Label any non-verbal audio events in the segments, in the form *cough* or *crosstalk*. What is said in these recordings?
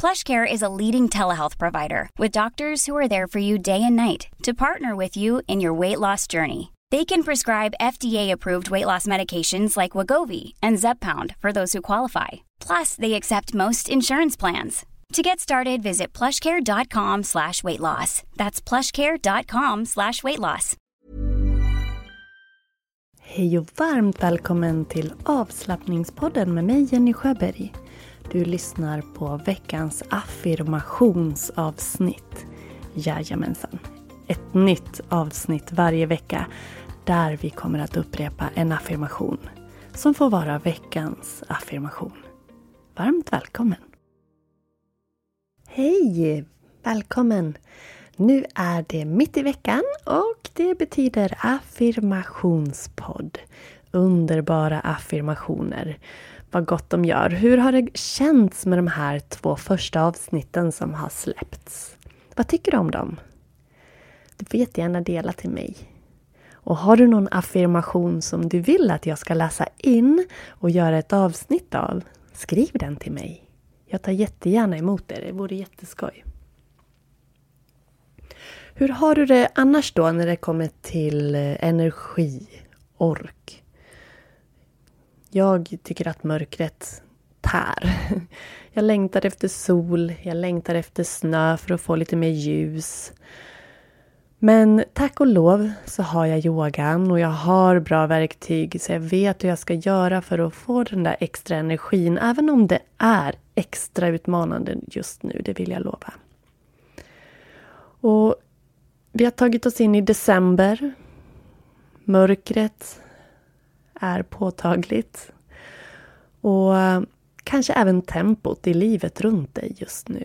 PlushCare is a leading telehealth provider with doctors who are there for you day and night to partner with you in your weight loss journey. They can prescribe FDA-approved weight loss medications like Wagovi and Zepbound for those who qualify. Plus, they accept most insurance plans. To get started, visit plushcare.com slash weight loss. That's plushcare.com slash weight loss. Hej och varmt välkommen till avslappningspodden med mig Jenny Sjöberg. Du lyssnar på veckans affirmationsavsnitt. Jajamensan. Ett nytt avsnitt varje vecka där vi kommer att upprepa en affirmation som får vara veckans affirmation. Varmt välkommen! Hej! Välkommen! Nu är det mitt i veckan och det betyder affirmationspodd. Underbara affirmationer. Vad gott de gör. Hur har det känts med de här två första avsnitten som har släppts? Vad tycker du om dem? Du får jättegärna dela till mig. Och har du någon affirmation som du vill att jag ska läsa in och göra ett avsnitt av, skriv den till mig. Jag tar jättegärna emot det, det vore jätteskoj. Hur har du det annars då när det kommer till eh, energi, ork? Jag tycker att mörkret tär. *laughs* Jag längtar efter sol, jag längtar efter snö för att få lite mer ljus. Men tack och lov så har jag yogan och jag har bra verktyg så jag vet hur jag ska göra för att få den där extra energin även om det är extra utmanande just nu, det vill jag lova. Och vi har tagit oss in i december. Mörkret är påtagligt. Och eh, kanske även tempot i livet runt dig just nu.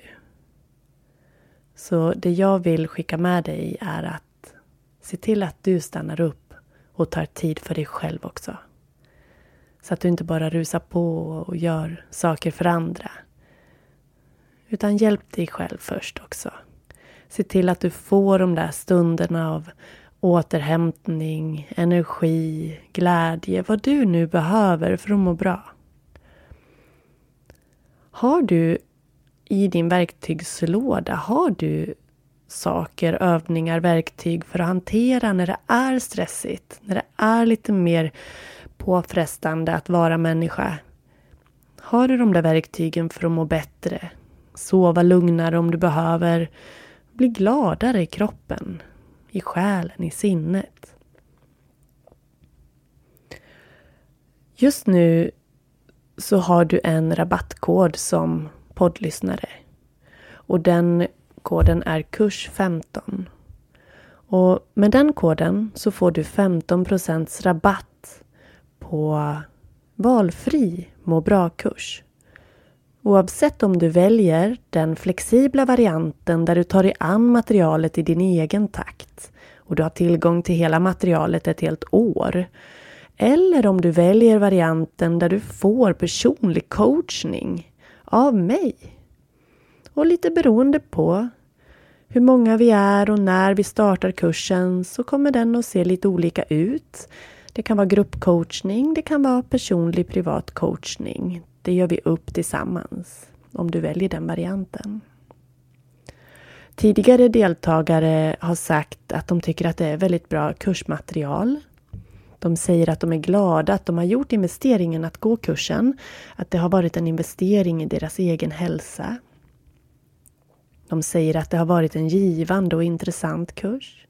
Så det jag vill skicka med dig är att se till att du stannar upp och tar tid för dig själv också. Så att du inte bara rusar på och gör saker för andra. Utan hjälp dig själv först också. Se till att du får de där stunderna av återhämtning, energi, glädje, vad du nu behöver för att må bra. Har du i din verktygslåda, har du saker, övningar, verktyg för att hantera när det är stressigt, när det är lite mer påfrestande att vara människa? Har du de där verktygen för att må bättre? Sova lugnare om du behöver? Bli gladare i kroppen? I själen, i sinnet. Just nu så har du en rabattkod som poddlyssnare. Och den koden är kurs 15. Och med den koden så får du 15% rabatt på valfri må bra-kurs. Oavsett om du väljer den flexibla varianten där du tar dig an materialet i din egen takt och du har tillgång till hela materialet ett helt år. Eller om du väljer varianten där du får personlig coachning av mig. Och lite beroende på hur många vi är och när vi startar kursen så kommer den att se lite olika ut. Det kan vara gruppcoachning, det kan vara personlig privat coachning. Det gör vi upp tillsammans om du väljer den varianten. Tidigare deltagare har sagt att de tycker att det är väldigt bra kursmaterial. De säger att de är glada att de har gjort investeringen att gå kursen. Att det har varit en investering i deras egen hälsa. De säger att det har varit en givande och intressant kurs.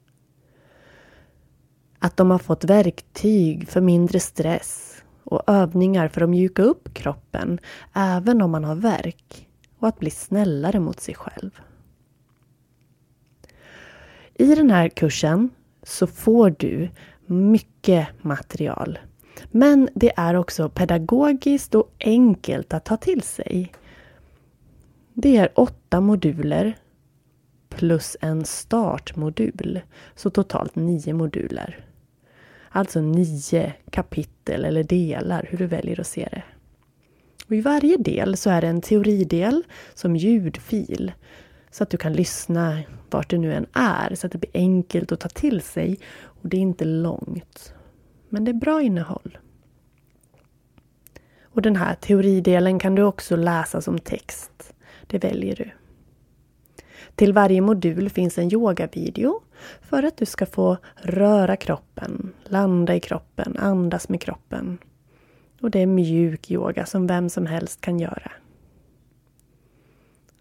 Att de har fått verktyg för mindre stress och övningar för att mjuka upp kroppen även om man har värk och att bli snällare mot sig själv. I den här kursen så får du mycket material. Men det är också pedagogiskt och enkelt att ta till sig. Det är åtta moduler plus en startmodul. Så totalt nio moduler. Alltså nio kapitel eller delar, hur du väljer att se det. Och I varje del så är det en teoridel som ljudfil. Så att du kan lyssna vart du nu än är, så att det blir enkelt att ta till sig. Och det är inte långt. Men det är bra innehåll. Och den här teoridelen kan du också läsa som text. Det väljer du. Till varje modul finns en yogavideo för att du ska få röra kroppen, landa i kroppen, andas med kroppen. Och det är mjuk yoga som vem som helst kan göra.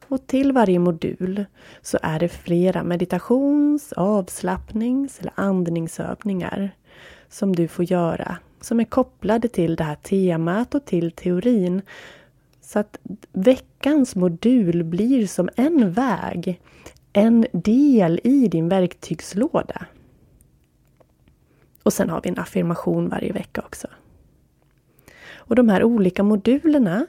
Och till varje modul så är det flera meditations-, avslappnings eller andningsövningar som du får göra som är kopplade till det här temat och till teorin. Så att veckans modul blir som en väg, en del i din verktygslåda. Och sen har vi en affirmation varje vecka också. Och de här olika modulerna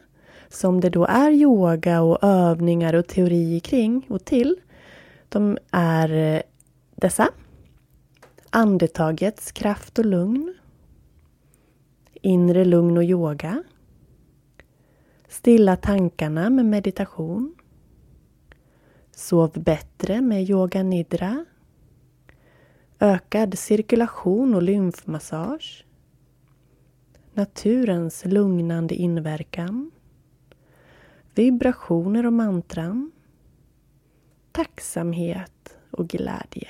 som det då är yoga och övningar och teori kring och till. De är eh, dessa. Andetagets kraft och lugn. Inre lugn och yoga. Stilla tankarna med meditation. Sov bättre med yoga nidra. Ökad cirkulation och lymfmassage. Naturens lugnande inverkan. Vibrationer och mantran. Tacksamhet och glädje.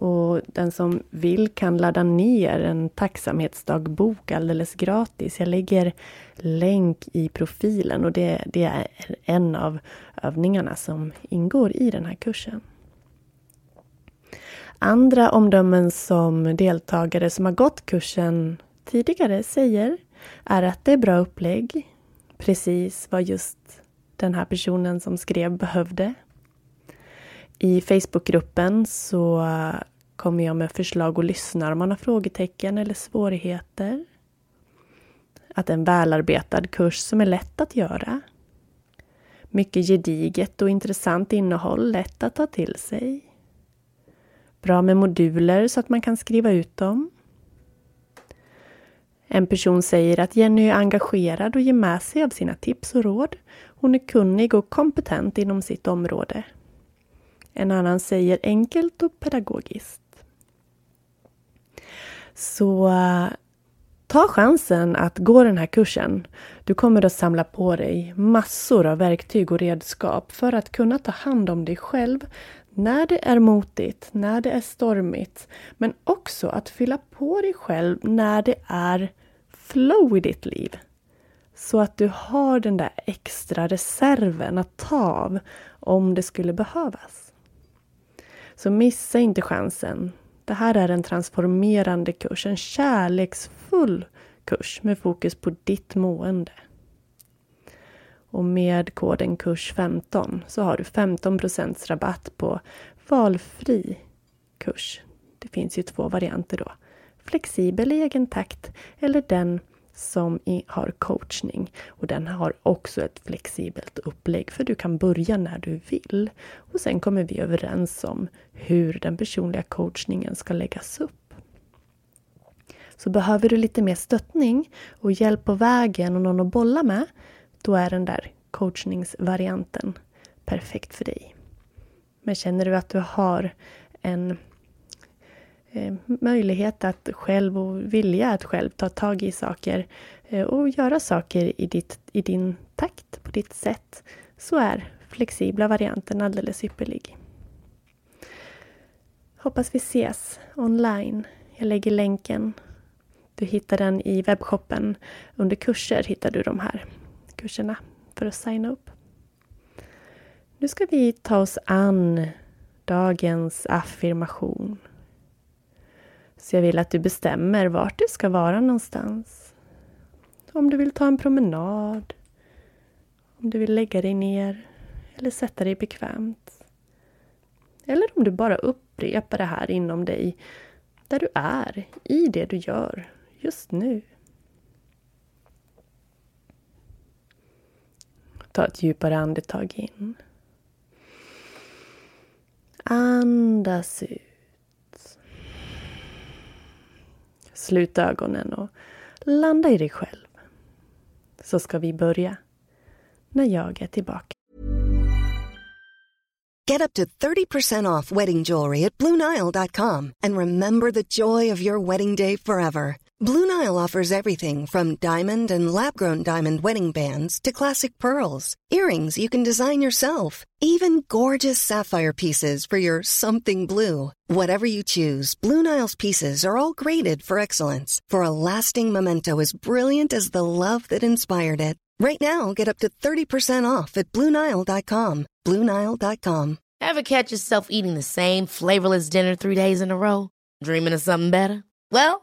Och den som vill kan ladda ner en tacksamhetsdagbok alldeles gratis. Jag lägger länk i profilen och det, det är en av övningarna som ingår i den här kursen. Andra omdömen som deltagare som har gått kursen tidigare säger är att det är bra upplägg. Precis vad just den här personen som skrev behövde. I Facebookgruppen så kommer jag med förslag och lyssnar om man har frågetecken eller svårigheter. Att det är en välarbetad kurs som är lätt att göra. Mycket gediget och intressant innehåll, lätt att ta till sig. Bra med moduler så att man kan skriva ut dem. En person säger att Jenny är engagerad och ger med sig av sina tips och råd. Hon är kunnig och kompetent inom sitt område. En annan säger enkelt och pedagogiskt. Så ta chansen att gå den här kursen. Du kommer att samla på dig massor av verktyg och redskap för att kunna ta hand om dig själv när det är motigt, när det är stormigt. Men också att fylla på dig själv när det är flow i ditt liv. Så att du har den där extra reserven att ta av om det skulle behövas. Så missa inte chansen. Det här är en transformerande kurs, en kärleksfull kurs med fokus på ditt mående. Och med koden KURS15 så har du 15 rabatt på valfri kurs. Det finns ju två varianter då. Flexibel i egen takt eller den som har coachning. Och den har också ett flexibelt upplägg för du kan börja när du vill. Och sen kommer vi överens om hur den personliga coachningen ska läggas upp. Så behöver du lite mer stöttning och hjälp på vägen och någon att bolla med, då är den där coachningsvarianten perfekt för dig. Men känner du att du har en Eh, möjlighet att själv och vilja att själv ta tag i saker eh, och göra saker i, ditt, i din takt, på ditt sätt, så är flexibla varianten alldeles ypperlig. Hoppas vi ses online. Jag lägger länken. Du hittar den i webbshoppen. Under kurser hittar du de här kurserna för att signa upp. Nu ska vi ta oss an dagens affirmation. Så jag vill att du bestämmer vart du ska vara någonstans. Om du vill ta en promenad, om du vill lägga dig ner eller sätta dig bekvämt. Eller om du bara upprepar det här inom dig, där du är, i det du gör just nu. Ta ett djupare andetag in. Andas ut. Sluta ögonen och landa i dig själv. Så ska vi börja när jag är tillbaka. Get up to 30% off wedding jewelry at BlueNile.com and remember the joy of your wedding day forever. Blue Nile offers everything from diamond and lab grown diamond wedding bands to classic pearls, earrings you can design yourself, even gorgeous sapphire pieces for your something blue. Whatever you choose, Blue Nile's pieces are all graded for excellence for a lasting memento as brilliant as the love that inspired it. Right now, get up to 30% off at BlueNile.com. BlueNile.com. Ever catch yourself eating the same flavorless dinner three days in a row? Dreaming of something better? Well,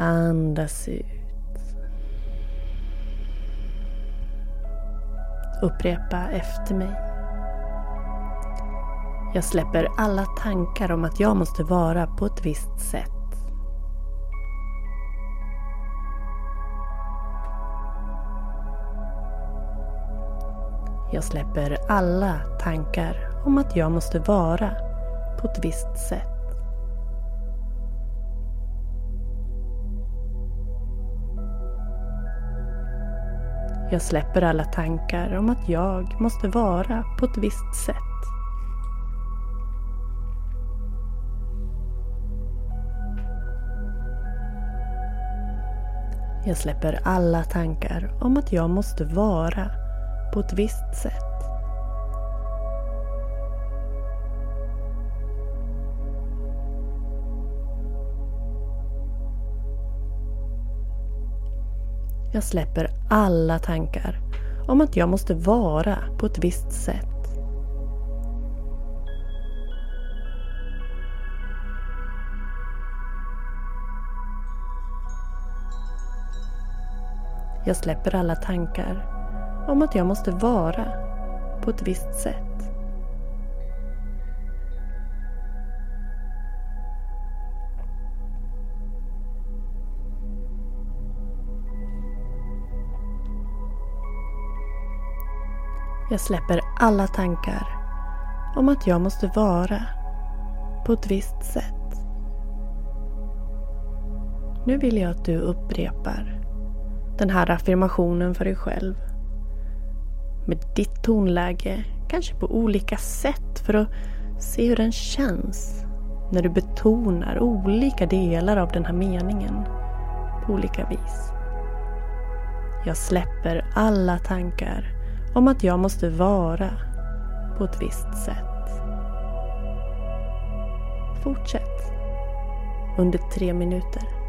Andas ut. Upprepa efter mig. Jag släpper alla tankar om att jag måste vara på ett visst sätt. Jag släpper alla tankar om att jag måste vara på ett visst sätt. Jag släpper alla tankar om att jag måste vara på ett visst sätt. Jag släpper alla tankar om att jag måste vara på ett visst sätt. Jag släpper alla tankar om att jag måste vara på ett visst sätt. Jag släpper alla tankar om att jag måste vara på ett visst sätt. Jag släpper alla tankar om att jag måste vara på ett visst sätt. Nu vill jag att du upprepar den här affirmationen för dig själv. Med ditt tonläge, kanske på olika sätt för att se hur den känns när du betonar olika delar av den här meningen på olika vis. Jag släpper alla tankar om att jag måste vara på ett visst sätt. Fortsätt under tre minuter.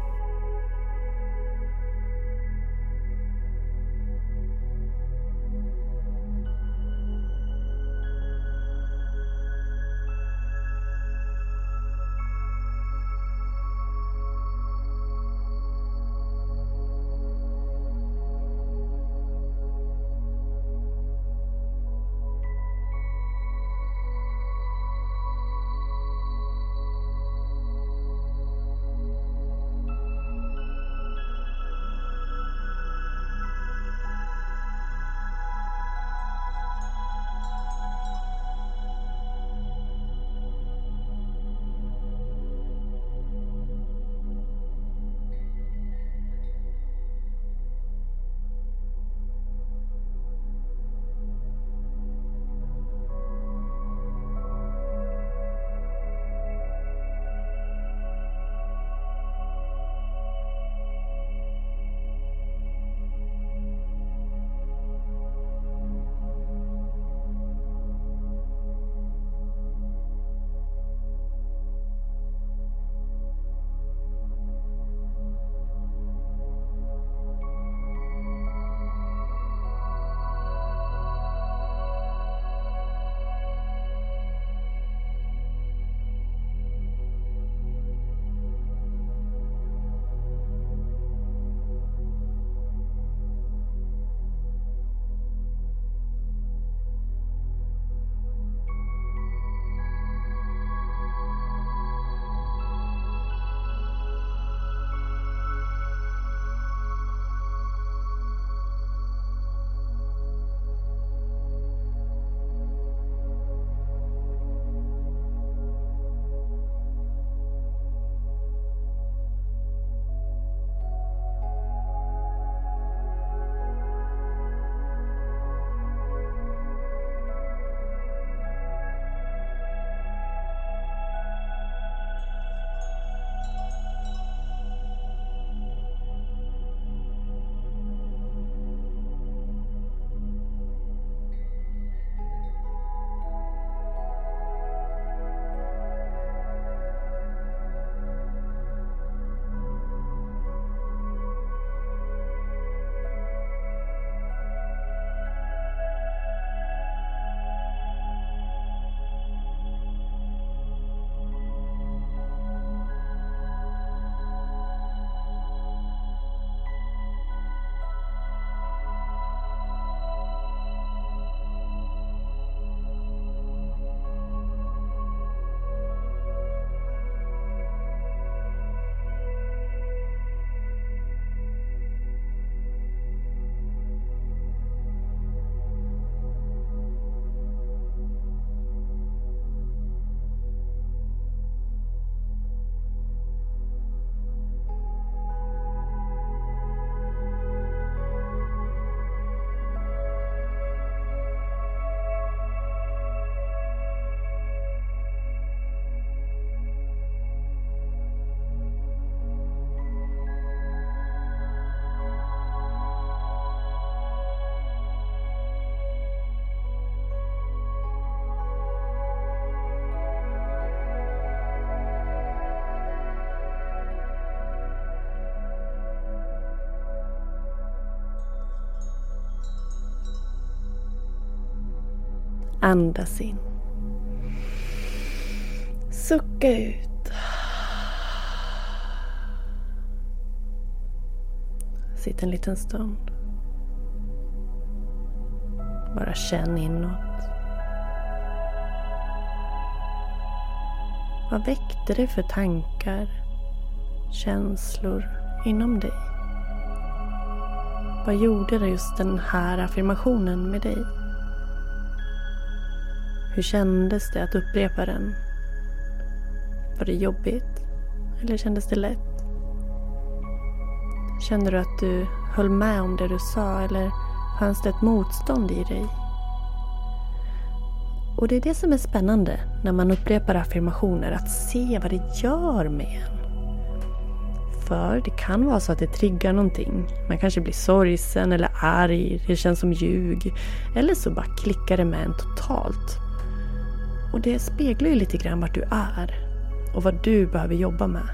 Andas in. Sucka ut. Sitt en liten stund. Bara känn inåt. Vad väckte det för tankar, känslor inom dig? Vad gjorde just den här affirmationen med dig? Hur kändes det att upprepa den? Var det jobbigt? Eller kändes det lätt? Kände du att du höll med om det du sa eller fanns det ett motstånd i dig? Och det är det som är spännande när man upprepar affirmationer, att se vad det gör med en. För det kan vara så att det triggar någonting. Man kanske blir sorgsen eller arg, det känns som ljug. Eller så bara klickar det med en totalt. Och det speglar ju lite grann vart du är och vad du behöver jobba med.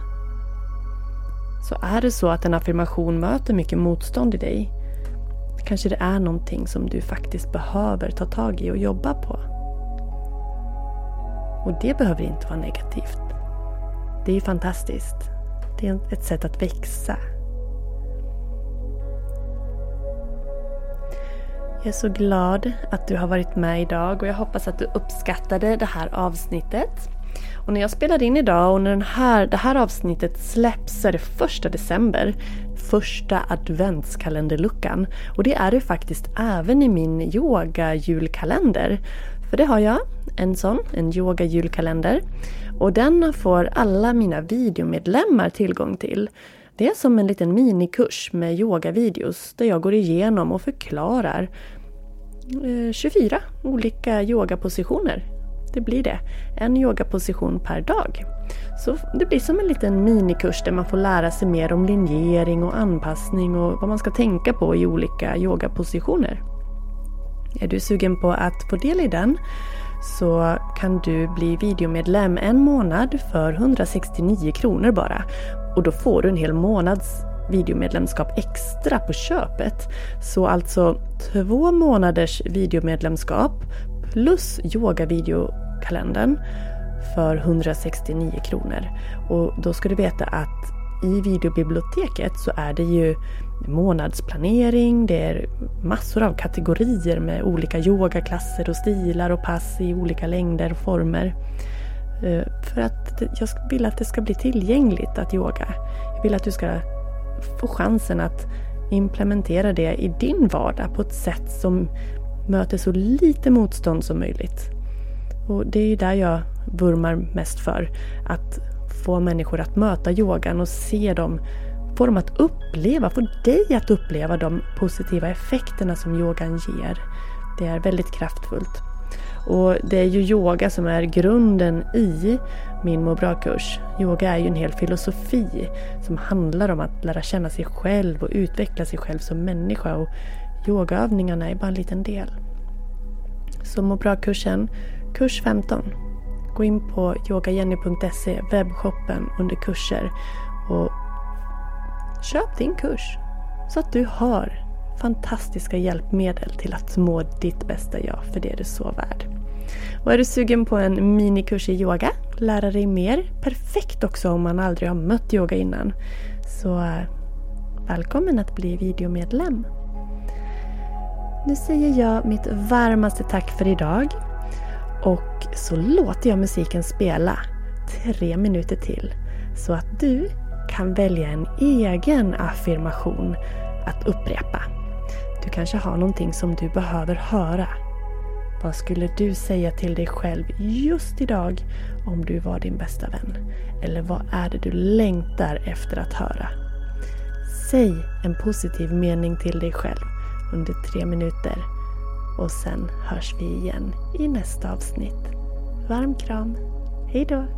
Så är det så att en affirmation möter mycket motstånd i dig kanske det är någonting som du faktiskt behöver ta tag i och jobba på. Och det behöver inte vara negativt. Det är ju fantastiskt. Det är ett sätt att växa. Jag är så glad att du har varit med idag och jag hoppas att du uppskattade det här avsnittet. Och när jag spelar in idag och när den här, det här avsnittet släpps så är det första december. Första adventskalenderluckan. Och det är det faktiskt även i min yoga-julkalender. För det har jag, en sån, en yoga-julkalender. Och den får alla mina videomedlemmar tillgång till. Det är som en liten minikurs med yogavideos där jag går igenom och förklarar eh, 24 olika yogapositioner det blir det. En yogaposition per dag. Så det blir som en liten minikurs där man får lära sig mer om linjering och anpassning och vad man ska tänka på i olika yogapositioner. Är du sugen på att få del i den så kan du bli videomedlem en månad för 169 kronor bara. Och då får du en hel månads videomedlemskap extra på köpet. Så alltså två månaders videomedlemskap plus yogavideokalendern för 169 kronor. Och då ska du veta att i videobiblioteket så är det ju månadsplanering, det är massor av kategorier med olika yogaklasser och stilar och pass i olika längder och former. Eh, för att jag vill att det ska bli tillgängligt att yoga. Jag vill att du ska få chansen att implementera det i din vardag på ett sätt som möter så lite motstånd som möjligt. Och det är ju där jag vurmar mest för. Att få människor att möta yogan och se dem, få dem att uppleva, få dig att uppleva de positiva effekterna som yogan ger. Det är väldigt kraftfullt. Och det är ju yoga som är grunden i min må bra-kurs. Yoga är ju en hel filosofi som handlar om att lära känna sig själv och utveckla sig själv som människa. Och Yogaövningarna är bara en liten del. Så må bra-kursen, kurs 15. Gå in på yogajenny.se, webbshoppen under kurser och köp din kurs så att du har fantastiska hjälpmedel till att må ditt bästa jag, för det är du så värd. Och är du sugen på en minikurs i yoga, lära dig mer, perfekt också om man aldrig har mött yoga innan. Så eh, välkommen att bli videomedlem. Nu säger jag mitt varmaste tack för idag. Och så låter jag musiken spela tre minuter till. Så att du kan välja en egen affirmation att upprepa. Du kanske har någonting som du behöver höra. Vad skulle du säga till dig själv just idag om du var din bästa vän? Eller vad är det du längtar efter att höra? Säg en positiv mening till dig själv under tre minuter. Och sen hörs vi igen i nästa avsnitt. Varm kram. Hejdå!